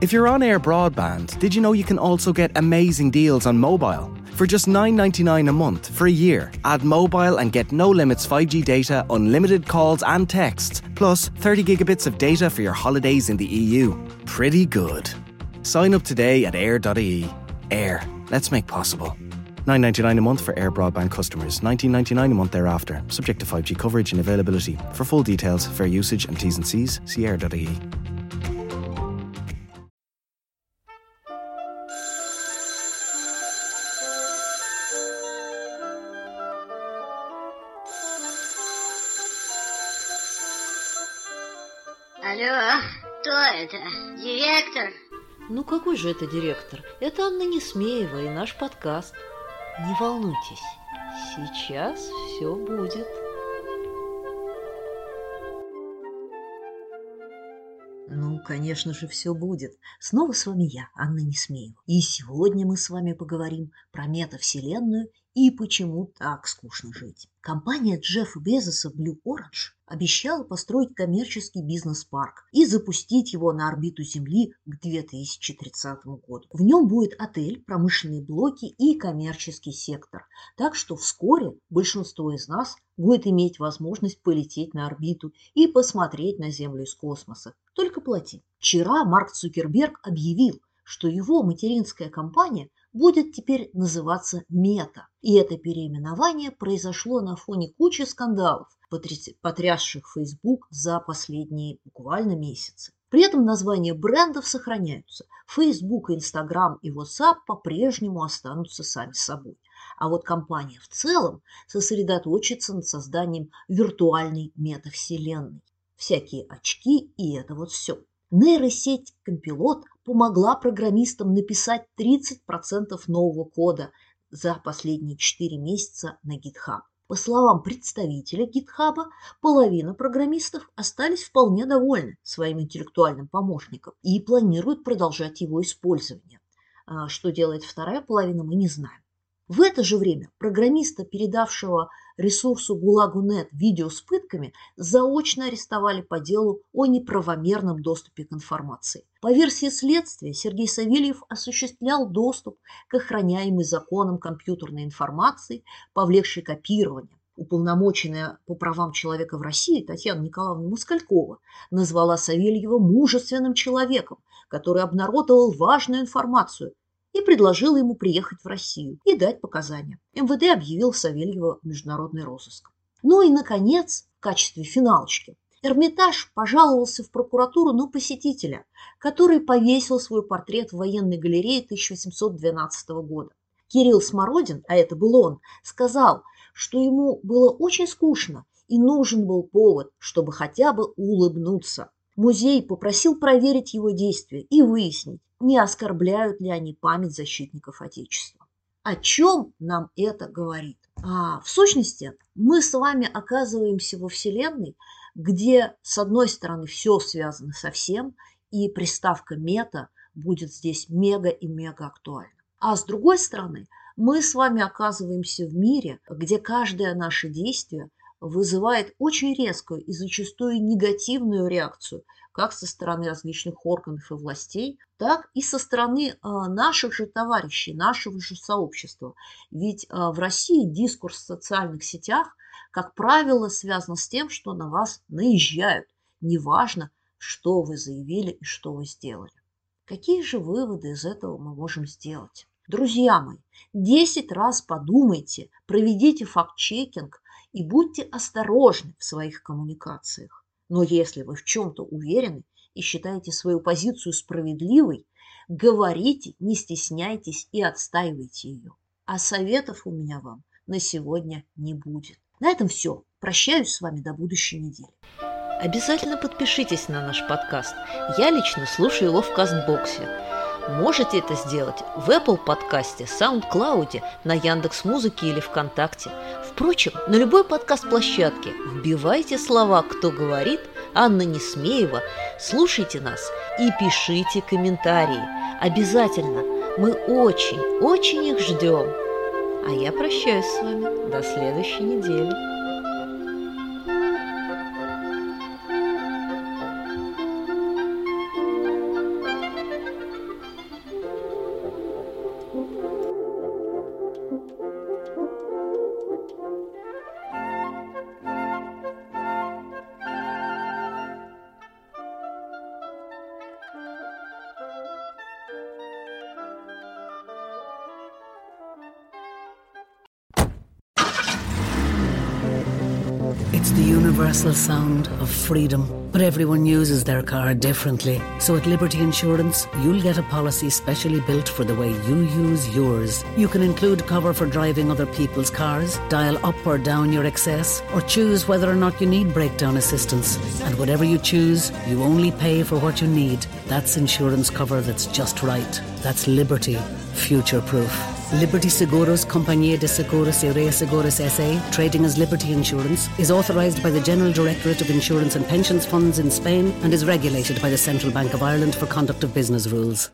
If you're on air broadband, did you know you can also get amazing deals on mobile? For just $9.99 a month for a year, add mobile and get no limits 5G data, unlimited calls and texts, plus 30 gigabits of data for your holidays in the EU. Pretty good. Sign up today at air.ie. Air, let's make possible. 9.99 a month for air broadband customers, 19.99 a month thereafter, subject to 5G coverage and availability. For full details, fair usage and T's and C's, see air.ie. Алло, кто это? Директор? Ну какой же это директор? Это Анна Несмеева и наш подкаст. Не волнуйтесь, сейчас все будет. Ну, конечно же, все будет. Снова с вами я, Анна Несмеева. И сегодня мы с вами поговорим про метавселенную и почему так скучно жить. Компания Джеффа Безоса Blue Orange обещала построить коммерческий бизнес-парк и запустить его на орбиту Земли к 2030 году. В нем будет отель, промышленные блоки и коммерческий сектор. Так что вскоре большинство из нас будет иметь возможность полететь на орбиту и посмотреть на Землю из космоса. Только плати. Вчера Марк Цукерберг объявил, что его материнская компания будет теперь называться Мета. И это переименование произошло на фоне кучи скандалов, потрясших Facebook за последние буквально месяцы. При этом названия брендов сохраняются. Facebook, Instagram и WhatsApp по-прежнему останутся сами собой. А вот компания в целом сосредоточится над созданием виртуальной метавселенной. Всякие очки и это вот все. Нейросеть Компилот помогла программистам написать 30% нового кода за последние 4 месяца на GitHub. По словам представителя GitHub, половина программистов остались вполне довольны своим интеллектуальным помощником и планируют продолжать его использование. А что делает вторая половина, мы не знаем. В это же время программиста, передавшего ресурсу ГУЛАГу.нет видео с пытками, заочно арестовали по делу о неправомерном доступе к информации. По версии следствия, Сергей Савельев осуществлял доступ к охраняемой законом компьютерной информации, повлекшей копирование. Уполномоченная по правам человека в России Татьяна Николаевна Москалькова назвала Савельева мужественным человеком, который обнародовал важную информацию и предложила ему приехать в Россию и дать показания. МВД объявил Савельева международный розыск. Ну и, наконец, в качестве финалочки. Эрмитаж пожаловался в прокуратуру на посетителя, который повесил свой портрет в военной галерее 1812 года. Кирилл Смородин, а это был он, сказал, что ему было очень скучно и нужен был повод, чтобы хотя бы улыбнуться. Музей попросил проверить его действия и выяснить, не оскорбляют ли они память защитников Отечества. О чем нам это говорит? А, в сущности, мы с вами оказываемся во Вселенной, где, с одной стороны, все связано со всем, и приставка мета будет здесь мега и мега актуальна. А с другой стороны, мы с вами оказываемся в мире, где каждое наше действие вызывает очень резкую и зачастую негативную реакцию как со стороны различных органов и властей, так и со стороны а, наших же товарищей, нашего же сообщества. Ведь а, в России дискурс в социальных сетях, как правило, связан с тем, что на вас наезжают. Неважно, что вы заявили и что вы сделали. Какие же выводы из этого мы можем сделать? Друзья мои, 10 раз подумайте, проведите факт-чекинг и будьте осторожны в своих коммуникациях. Но если вы в чем-то уверены и считаете свою позицию справедливой, говорите, не стесняйтесь и отстаивайте ее. А советов у меня вам на сегодня не будет. На этом все. Прощаюсь с вами до будущей недели. Обязательно подпишитесь на наш подкаст. Я лично слушаю его в Кастбоксе. Можете это сделать в Apple подкасте, SoundCloud, на Яндекс Музыке или ВКонтакте. Впрочем, на любой подкаст-площадке вбивайте слова «Кто говорит», Анна Несмеева, слушайте нас и пишите комментарии. Обязательно. Мы очень, очень их ждем. А я прощаюсь с вами до следующей недели. It's the universal sound of freedom. But everyone uses their car differently. So at Liberty Insurance, you'll get a policy specially built for the way you use yours. You can include cover for driving other people's cars, dial up or down your excess, or choose whether or not you need breakdown assistance. And whatever you choose, you only pay for what you need. That's insurance cover that's just right. That's Liberty. Future proof. Liberty Seguros Compañía de Seguros y Reaseguros SA, trading as Liberty Insurance, is authorised by the General Directorate of Insurance and Pensions Funds in Spain and is regulated by the Central Bank of Ireland for conduct of business rules.